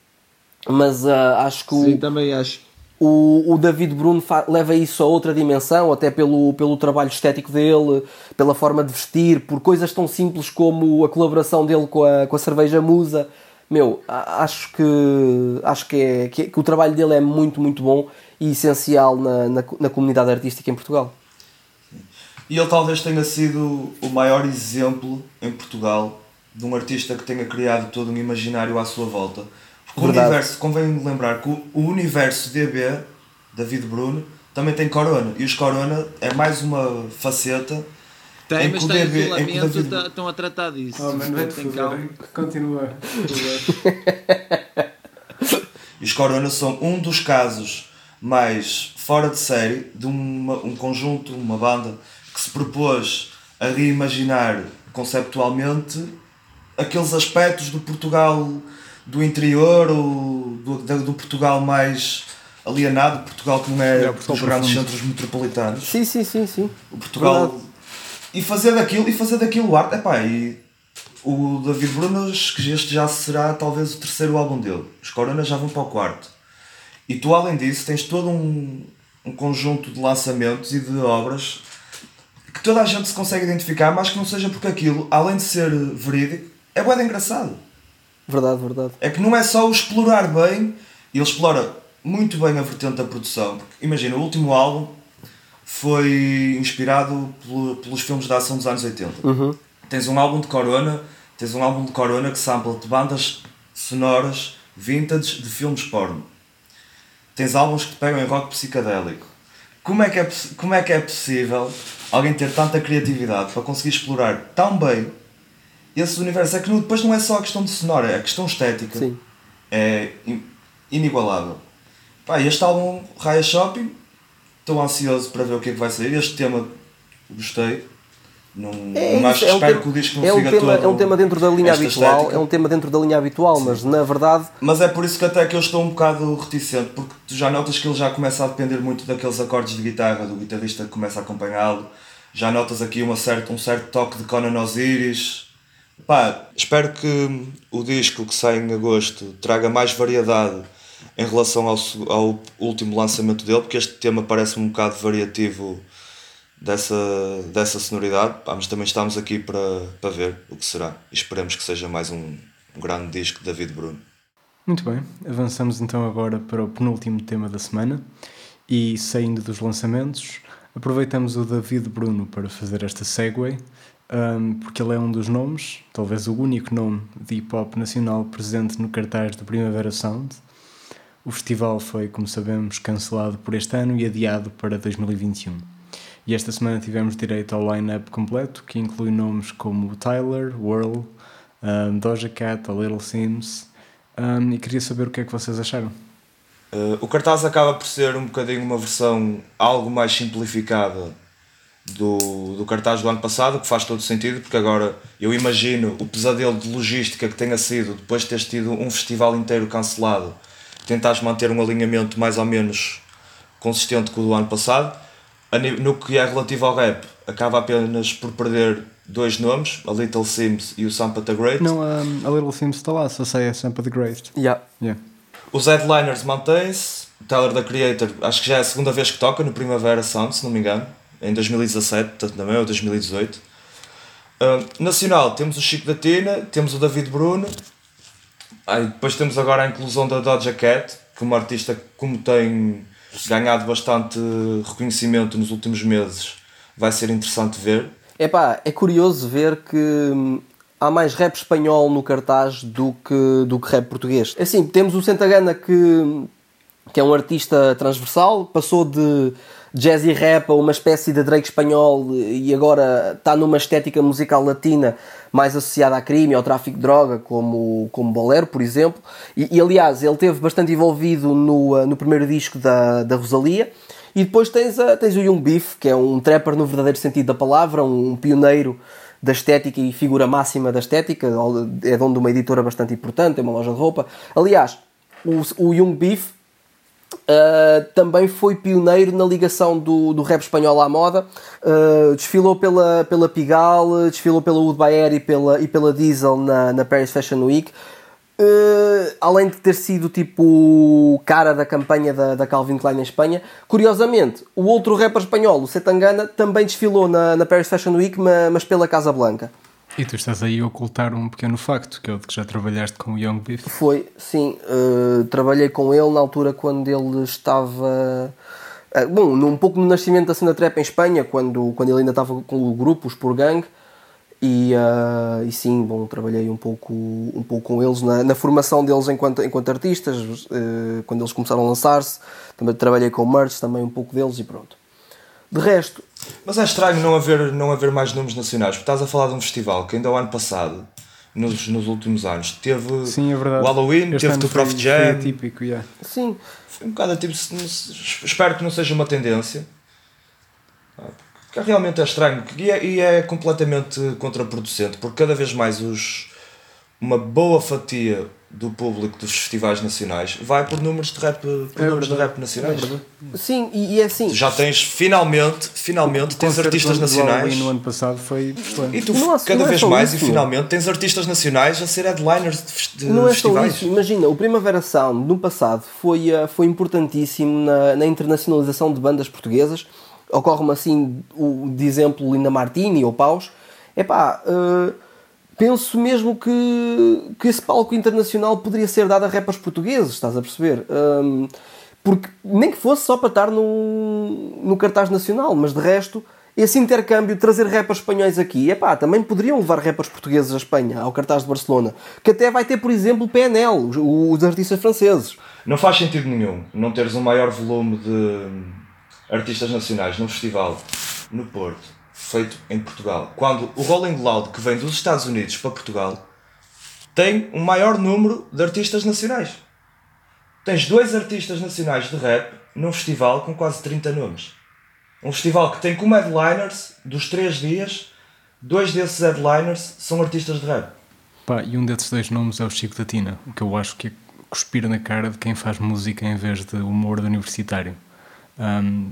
mas ah, acho que o, Sim, também acho. O, o David Bruno leva isso a outra dimensão, até pelo, pelo trabalho estético dele, pela forma de vestir, por coisas tão simples como a colaboração dele com a, com a cerveja Musa. Meu, acho que acho que, é, que, que o trabalho dele é muito, muito bom e essencial na, na, na comunidade artística em Portugal. E ele talvez tenha sido o maior exemplo em Portugal de um artista que tenha criado todo um imaginário à sua volta. O Verdade. universo, convém lembrar que o, universo DB, David Bruno, também tem Corona. E os Corona é mais uma faceta Tem, em mas que o está em David- em que o David- tá- estão a tratar disso. Oh, mano, vai-te Tem foder, calma. Continua. E os Corona são um dos casos mais fora de série de uma- um conjunto, uma banda que se propôs a reimaginar conceptualmente aqueles aspectos do Portugal do interior, ou do, do- Portugal mais alienado, Portugal que não é, É, o dos grandes centros metropolitanos. Sim, sim, sim, sim. O Portugal Verdade. e fazer daquilo e fazer daquilo arte epá, e o David Bruno acho que este já será talvez o terceiro álbum dele os Coronas já vão para o quarto e tu além disso tens todo um, um conjunto de lançamentos e de obras que toda a gente se consegue identificar mas que não seja porque aquilo além de ser verídico é bué engraçado Verdade, verdade. é que não é só o explorar bem, ele explora muito bem a vertente da produção. Porque, imagina, o último álbum foi inspirado pelo- pelos filmes de ação dos anos 80. Tens um álbum de Corona, tens um álbum de Corona que sampla de bandas sonoras vintage de filmes porno. Tens álbuns que te pegam em rock psicadélico. Como é que é, como é, que é possível alguém ter tanta criatividade para conseguir explorar tão bem esse universo? É que depois não é só a questão de sonora, é a questão estética. Sim. É in- inigualável. Pá, este álbum, Raya Shopping, estou ansioso para ver o que é que vai sair. Este tema gostei. Não, É, não acho, é um espero tema- que o disco não é um siga tema, todo é um tema dentro da linha habitual, estética. é um tema dentro da linha habitual, mas na verdade Mas é por isso que até que eu estou um bocado reticente, porque tu já notas que ele já começa a depender muito daqueles acordes de guitarra, do guitarrista que começa a acompanhá-lo. Já notas aqui uma certa, um certo toque de Conan Osiris. Pá, espero que o disco que sai em agosto traga mais variedade em relação ao, ao último lançamento dele, porque este tema parece um bocado variativo dessa, dessa sonoridade, Pá, mas também estamos aqui para, para ver o que será. E esperemos que seja mais um, um grande disco de David Bruno. Muito bem, avançamos então agora para o penúltimo tema da semana e saindo dos lançamentos, aproveitamos o David Bruno para fazer esta segue, um, porque ele é um dos nomes, talvez o único nome de hip hop nacional presente no cartaz do Primavera Sound. O festival foi, como sabemos, cancelado por este ano e adiado para 2021. E esta semana tivemos direito ao line-up completo, que inclui nomes como Tyler, Whirl, um, Doja Cat, a Little Sims, um, e queria saber o que é que vocês acharam. Uh, o cartaz acaba por ser um bocadinho uma versão algo mais simplificada do, do cartaz do ano passado, que faz todo sentido, porque agora eu imagino o pesadelo de logística que tenha sido depois de teres tido um festival inteiro cancelado, tentares manter um alinhamento mais ou menos consistente com o do ano passado. No que é relativo ao rap, acaba apenas por perder dois nomes, a Little Sims e o Sampa the Great. Não, um, a Little Sims está lá, só sei a Sampa the Great. yeah. Yeah. Os Headliners mantém-se. O Tyler da Creator, acho que já é a segunda vez que toca no Primavera Sound, se não me engano. Em 2017, portanto também, ou 2018. Ah, nacional, temos o Chico da Tina, temos o David Bruno. Ah, e depois temos agora a inclusão da Doja Cat, que uma artista como tem ganhado bastante reconhecimento nos últimos meses, vai ser interessante ver. Epá, é curioso ver que hum, há mais rap espanhol no cartaz do que, do que rap português. Assim, temos o Santagana que, que é um artista transversal, passou de jazz e rap uma espécie de Drake espanhol e agora está numa estética musical latina mais associada a crime, ao tráfico de droga, como, como Bolero, por exemplo. E, e, aliás, ele esteve bastante envolvido no, uh, no primeiro disco da, da Rosalia. E depois tens, a, tens o Young Beef, que é um trapper no verdadeiro sentido da palavra, um pioneiro da estética e figura máxima da estética, é dono de uma editora bastante importante, tem uma loja de roupa. Aliás, o, o Young Beef uh, também foi pioneiro na ligação do, do rap espanhol à moda, uh, desfilou pela, pela Pigalle, desfilou pela Wood Air e pela, e pela Diesel na, na Paris Fashion Week. Uh, além de ter sido tipo cara da campanha da, da, Calvin Klein em Espanha, curiosamente, o outro rapper espanhol, o Setangana, também desfilou na, na Paris Fashion Week, mas pela Casa Blanca. E tu estás aí a ocultar um pequeno facto, que é o de que já trabalhaste com o Young Beef. Foi, sim. Uh, trabalhei com ele na altura quando ele estava. Uh, bom, um pouco no nascimento da cena trap em Espanha, quando, quando ele ainda estava com o grupo, os Por Gang. E, uh, e sim, bom, trabalhei um pouco, um pouco com eles na, na formação deles enquanto, enquanto artistas, quando eles começaram a lançar-se. Também trabalhei com merch, também um pouco deles e pronto. De resto, Mas é estranho não haver, não haver mais nomes nacionais, porque estás a falar de um festival que ainda o ano passado, nos, nos últimos anos, teve Sim, é o Halloween, Este teve o Prof foi- Jam. Foi atípico, yeah. Sim, Foi um bocado tipo, espero que não seja uma tendência. Ah, Porque realmente é estranho e é, e é completamente contraproducente, porque cada vez mais os, uma boa fatia do público dos festivais nacionais vai por números de rap, por números de rap nacionais. sim, e, e é assim. Já tens finalmente, finalmente, tens Concerto artistas nacionais. No ano passado foi. E tu Não cada não é vez mais isso, e finalmente tens artistas nacionais a ser headliners de, de Não é só festivais. isso, imagina, o Primavera Sound no passado foi, eh, foi importantíssimo na, na internacionalização de bandas portuguesas. Ocorre-me assim o, de exemplo Linda Martini ou Paus. Epá, eh, penso mesmo que, que esse palco internacional poderia ser dado a rappers portugueses, estás a perceber? Hum, porque nem que fosse só para estar no, no cartaz nacional, mas de resto, esse intercâmbio, trazer rappers espanhóis aqui, epá, também poderiam levar rappers portugueses a Espanha, ao cartaz de Barcelona, que até vai ter, por exemplo, o PNL, os, os artistas franceses. Não faz sentido nenhum não teres um maior volume de artistas nacionais num festival no Porto, feito em Portugal, quando o Rolling Loud, que vem dos Estados Unidos para Portugal, tem um maior número de artistas nacionais. Tens dois artistas nacionais de rap num festival com quase 30 nomes. Um festival que tem como headliners, dos três dias, dois desses headliners são artistas de rap. Pá, e um desses dois nomes é o Chico da Tina, o que eu acho que é cuspir na cara de quem faz música em vez de humor de universitário. N-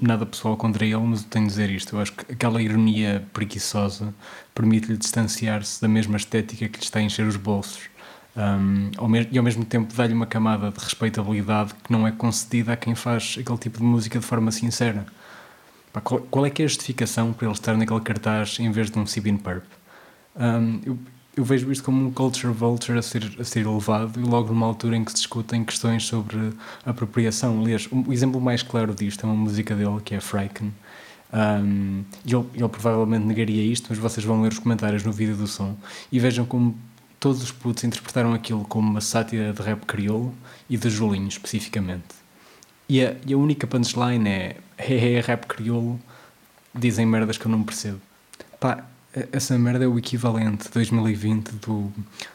nada pessoal contra ele, mas eu tenho de dizer isto. Eu acho que aquela ironia preguiçosa permite-lhe distanciar-se da mesma estética que lhe está a encher os bolsos. Ahm, ao e ao mesmo tempo dá-lhe uma camada de respeitabilidade que não é concedida a quem faz aquele tipo de música de forma sincera. Pá, qual, qual é que é a justificação para ele estar naquele cartaz em vez de um Sibin Purp? Um, eu, eu vejo isto como um culture vulture a ser, a ser elevado e logo numa altura em que se discutem questões sobre apropriação. Aliás, o, o exemplo mais claro disto é uma música dele que é Friken. Um, ele, ele provavelmente negaria isto, mas vocês vão ler os comentários no vídeo do som e vejam como todos os putos interpretaram aquilo como uma sátira de rap crioulo e de Julinho especificamente. E a, e a única punchline é hehe, rap crioulo, dizem merdas que eu não percebo. Pá, essa merda é o equivalente 2020 do,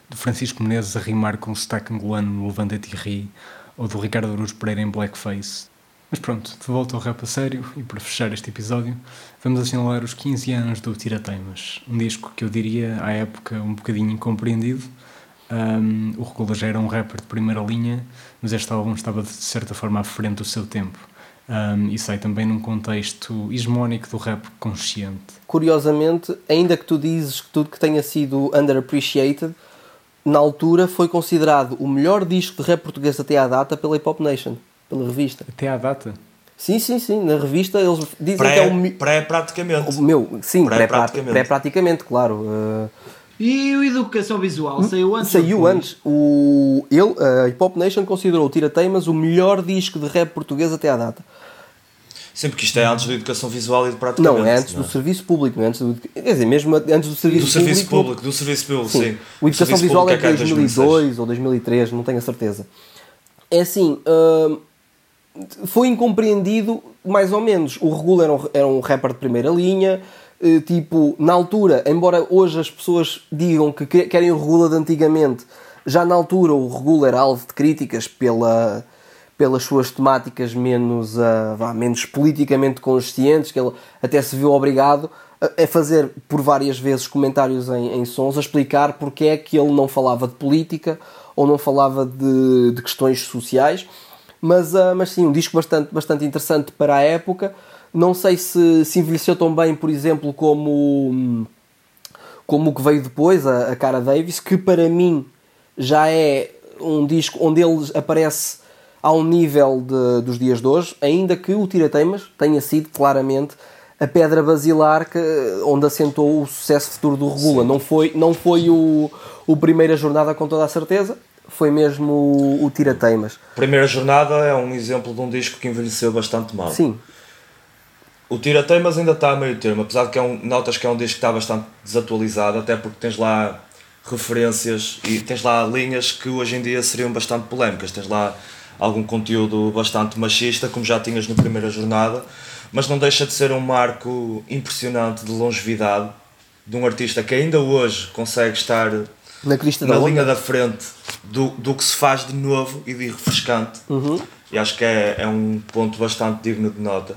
do Francisco Menezes a rimar com o sotaque angolano no Levanta-te e ou do Ricardo Aruz Pereira em Blackface. Mas pronto, de volta ao rap a sério, e para fechar este episódio, vamos assinalar os 15 anos do Tirateimas, um disco que eu diria, à época, um bocadinho incompreendido. Um, o Regula já era um rapper de primeira linha, mas este álbum estava de certa forma à frente do seu tempo. Um, e sai também num contexto hegemónico do rap consciente. Curiosamente, ainda que tu dizes que tudo que tenha sido underappreciated, na altura foi considerado o melhor disco de rap português até à data pela Hip Hop Nation, pela revista. Até à data. Sim, sim, sim, na revista eles dizem que é Pré, o, mi- pré praticamente. o meu, sim, Pré- pré-praticamente, praticamente. pré-praticamente, claro. uh, E o Educação Visual saiu antes? Saiu antes. O, ele, a Hip Hop Nation considerou o Tira Teimas o melhor disco de rap português até à data. Sempre que isto é antes da educação visual e de praticamente. Não, é antes do serviço público, não é antes do, quer dizer, mesmo antes do serviço Do público. serviço público, do serviço público, sim. Sim. O Educação serviço Visual é de que 2002 ou 2003, não tenho a certeza. É assim, hum, foi incompreendido mais ou menos. O Regula era um, era um rapper de primeira linha, tipo, na altura, embora hoje as pessoas digam que que- querem o Regula de antigamente, já na altura o Regula era alvo de críticas pela, pelas suas temáticas menos, ah, vá, menos politicamente conscientes, que ele até se viu obrigado a, fazer por várias vezes comentários em, em sons, a explicar porque é que ele não falava de política ou não falava de, de questões sociais. Mas, ah, mas sim, um disco bastante, bastante interessante para a época. Não sei se, se envelheceu tão bem, por exemplo, como, hum, como o que veio depois, a, a Cara Davis, que para mim já é um disco onde ele aparece ao nível de- dos dias de hoje, ainda que o Tirateimas tenha sido claramente a pedra basilar que, onde assentou o sucesso futuro do Regula. Não foi, não foi o, o Primeira Jornada com toda a certeza, foi mesmo o, o Tirateimas. Primeira jornada é um exemplo de um disco que envelheceu bastante mal. Sim, O Tirateimas ainda está a meio termo, apesar de que é um, notas que é um disco que está bastante desatualizado, até porque tens lá referências e tens lá linhas que hoje em dia seriam bastante polémicas. Tens lá algum conteúdo bastante machista, como já tinhas na primeira jornada, mas não deixa de ser um marco impressionante de longevidade de um artista que ainda hoje consegue estar Na na da linha onda. da frente do, do que se faz de novo e de refrescante. Uhum. E acho que é, é um ponto bastante digno de nota.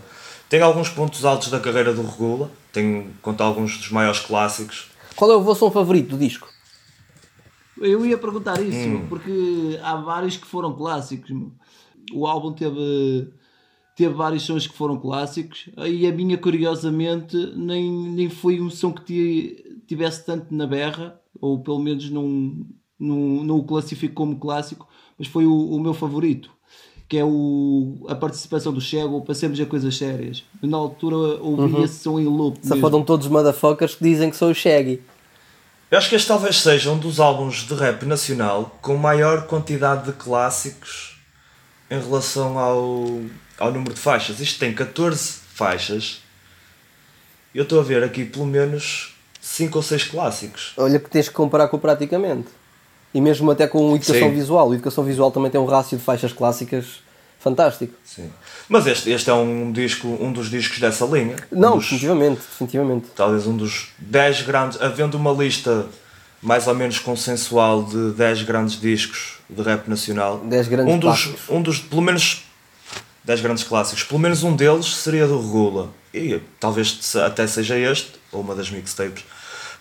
Tem alguns pontos altos da carreira do Regula, tem conta alguns dos maiores clássicos. Qual é o vosso som favorito do disco? Eu ia perguntar isso, Hum. porque há vários que foram clássicos. O álbum teve, teve vários sons que foram clássicos e a minha, curiosamente, nem, nem foi um som que ti- tivesse tanto na berra, ou pelo menos não, não, não o classifico como clássico, mas foi o, o meu favorito, que é o, a participação do Chego, Passemos a Coisas Sérias. Eu, na altura ouvi esse som em loop. Safadam todos os motherfuckers que dizem que sou o Shaggy. Eu acho que este talvez seja um dos álbuns de rap nacional com maior quantidade de clássicos em relação ao, ao número de faixas. Isto tem 14 faixas. Eu estou a ver aqui pelo menos 5 ou 6 clássicos. Olha que tens que comparar com praticamente. E mesmo até com Educação Sim. Visual. O Educação Visual também tem um rácio de faixas clássicas fantástico. Sim. Mas este, este é um disco, um dos discos dessa linha. Não, um dos, definitivamente, definitivamente. talvez um dos 10 grandes, havendo uma lista mais ou menos consensual de 10 grandes discos de rap nacional. 10 grandes um dos, clássicos. um dos, pelo menos 10 grandes clássicos, pelo menos um deles seria do Regula. E talvez até seja este, ou uma das mixtapes.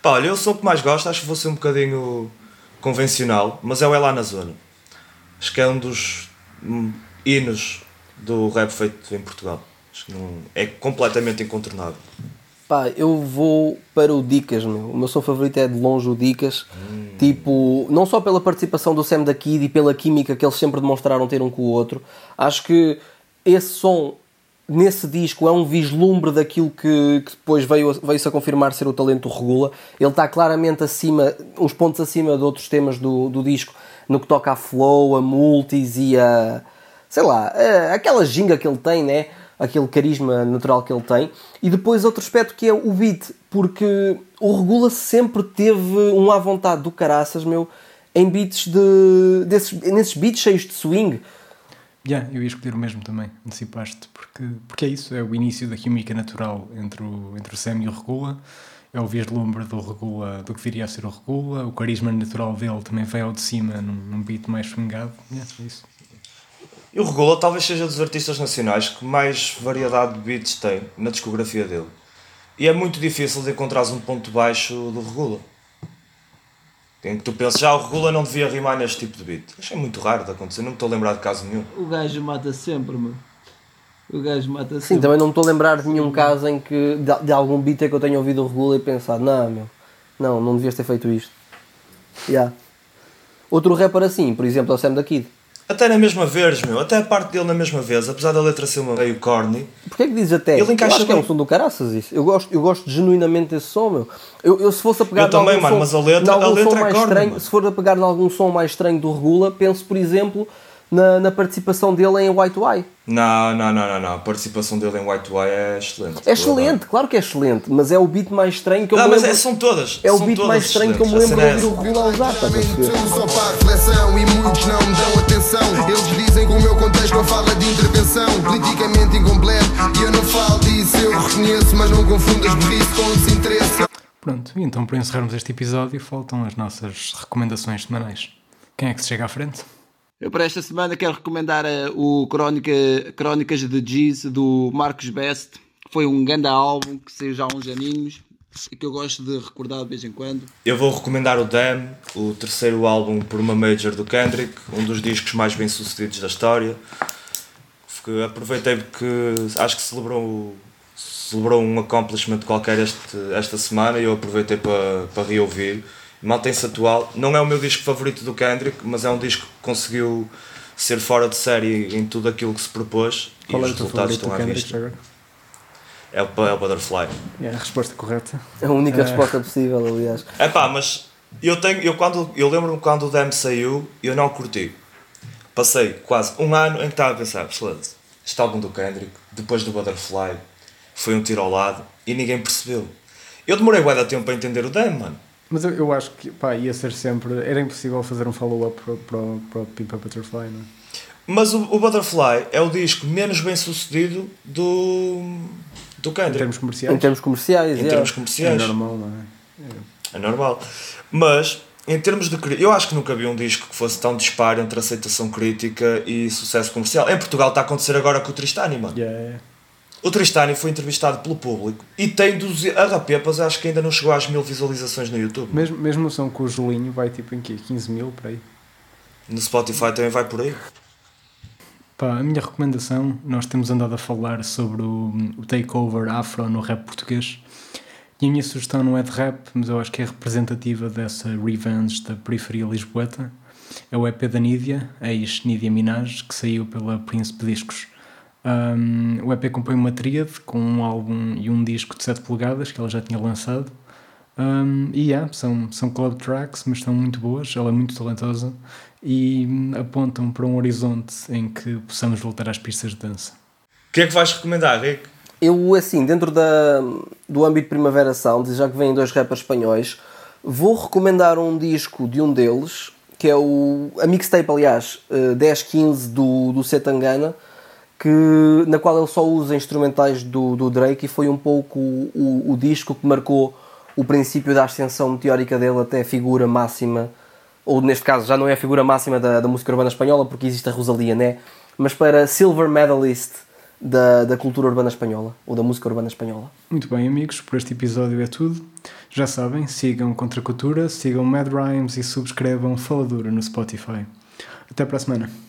Pá, olha, eu sou o que mais gosto, acho que vou ser um bocadinho convencional, mas é o É Lá na Zona. Acho que é um dos hum, hinos do rap feito em Portugal. Acho que não, é completamente incontornável. Pá, eu vou para o Dicas, meu. O meu som favorito é de longe o Dicas. Tipo, não só pela participação do Sam da Kid e pela química que eles sempre demonstraram ter um com o outro. Acho que esse som, nesse disco, é um vislumbre daquilo que, que depois veio, veio-se a confirmar ser o talento Regula. Ele está claramente acima, uns pontos acima de outros temas do, do disco, no que toca a flow, a multis e a. sei lá, a- aquela ginga que ele tem, né? aquele carisma natural que ele tem. E depois outro aspecto que é o beat, porque o Regula sempre teve um à vontade do caraças, meu, em beats de. Desses, nesses beats cheios de swing. Yeah, eu ia escolher o mesmo também, antecipaste, porque, porque é isso, é o início da química natural entre o, entre o Sam e o Regula, é o vislumbre do Regula, do que viria a ser o Regula, o carisma natural dele também veio ao de cima num, num beat mais swingado, yeah, é isso. E o Regula talvez seja dos artistas nacionais que mais variedade de beats tem na discografia dele. E é muito difícil de encontrares um ponto baixo do Regula. Em que tu pensas, já o Regula não devia rimar neste tipo de beat. É muito raro de acontecer, não me estou a lembrar de caso nenhum. O gajo mata sempre, mano. O gajo mata Sim, sempre. também não me estou a lembrar de nenhum caso em que. de, de algum beat em que eu tenha ouvido o Regula e pensado, não, meu, não, não devias ter feito isto. Yeah. Outro rapper assim, por exemplo, é o Sam da Kid. Até na mesma vez, meu, até a parte dele na mesma vez, apesar da letra ser uma meio corny, Porquê que dizes até? Ele eu encaixa acho que é bem. um som do caraças isso. Eu gosto, eu gosto genuinamente desse som, meu. Eu, eu se fosse a pegar Eu também, mano, som, mas a letra- a letra é corno, estranho, mano. se for a pegar de algum som mais estranho do Regula, penso, por exemplo, na, na participação dele em White Eye. não, não, não, não, não. A participação dele em White Way é excelente. É excelente, claro que é excelente, mas é o beat mais estranho que eu Não, me mas lembro. é, são todas. É o beat mais estranho que eu me lembro de ouvir o Regula a usar, estás a perceber? Só para a reflexão e muitos não me dão atenção. Eles dizem que o meu contexto não fala de intervenção, politicamente incompleto. E eu não falo disso, eu reconheço, mas não confundas burrice com desinteresse. Pronto, e então para encerrarmos este episódio faltam as nossas recomendações semanais. Quem é que se chega à frente? Eu para esta semana quero recomendar eh, o Crónica, Crónicas de Giz do Marcos Best. Foi um grande álbum que saiu já há uns aninhos e que eu gosto de recordar de vez em quando. Eu vou recomendar o Damn, o terceiro álbum por uma major do Kendrick, um dos discos mais bem sucedidos da história. Aproveitei porque acho que celebrou, celebrou um accomplishment qualquer este, esta semana e eu aproveitei para, para reouvir. Mantém-se atual. Não é o meu disco favorito do Kendrick, mas é um disco que conseguiu ser fora de série em tudo aquilo que se propôs Qual e é os resultados estão à Kendrick vista. É o, é o Butterfly. É a resposta correta. É a única resposta possível, aliás. É pá, mas eu tenho, eu quando, eu lembro-me quando o Dem saiu, eu não curti. Passei quase um ano em que estava a pensar, "Foda-se, este álbum do Kendrick, depois do Butterfly, foi um tiro ao lado e ninguém percebeu. Eu demorei bué de tempo para entender o Dem, mano. Mas eu, eu acho que pá, ia ser sempre. Era impossível fazer um follow-up para, para, o- para o Pimpa Butterfly, não é? Mas o, o Butterfly é o disco menos bem sucedido do, do Em Kendrick. termos Em comerciais. termos comerciais, Em yeah. termos É comerciais. normal, não é? É normal. Mas, em termos de. Eu acho que nunca vi um disco que fosse tão disparo entre aceitação crítica e sucesso comercial. Em Portugal está a acontecer agora com o Tristani, mano. Yeah. O Tristani foi entrevistado pelo público e tem 12. A Rapepas acho que ainda não chegou às mil visualizações no YouTube. Mesmo, mesmo o som com o Julinho vai tipo em quê? 15 mil por aí. No Spotify também vai por aí. Pá, a minha recomendação, nós temos andado a falar sobre o, o takeover afro no rap português. E a minha sugestão não é de rap, mas eu acho que é representativa dessa revenge da periferia lisboeta. É o EP da Nídia, ex Nídia Minaj, que saiu pela Príncipe Discos. Um, o EP compõe uma tríade com um álbum e um disco de 7 polegadas que ela já tinha lançado. Um, e yeah, são, são club tracks, mas são muito boas. Ela é muito talentosa e apontam para um horizonte em que possamos voltar às pistas de dança. O que é que vais recomendar, Rick? Eu, assim, dentro da, do âmbito Primavera Sound, já que vêm dois rappers espanhóis, vou recomendar um disco de um deles, que é o, a mixtape, aliás, eh, 1015 do, do Setangana, que, na qual ele só usa instrumentais do, do Drake e foi um pouco o, o, o disco que marcou o princípio da ascensão meteórica dele até a figura máxima, ou neste caso já não é a figura máxima da, da música urbana espanhola, porque existe a Rosalia, né? mas para Silver Medalist da, da cultura urbana espanhola, ou da música urbana espanhola. Muito bem, amigos, por este episódio é tudo. Já sabem, sigam Contra Cultura, sigam Mad Rhymes e subscrevam Faladura no Spotify. Até para a semana.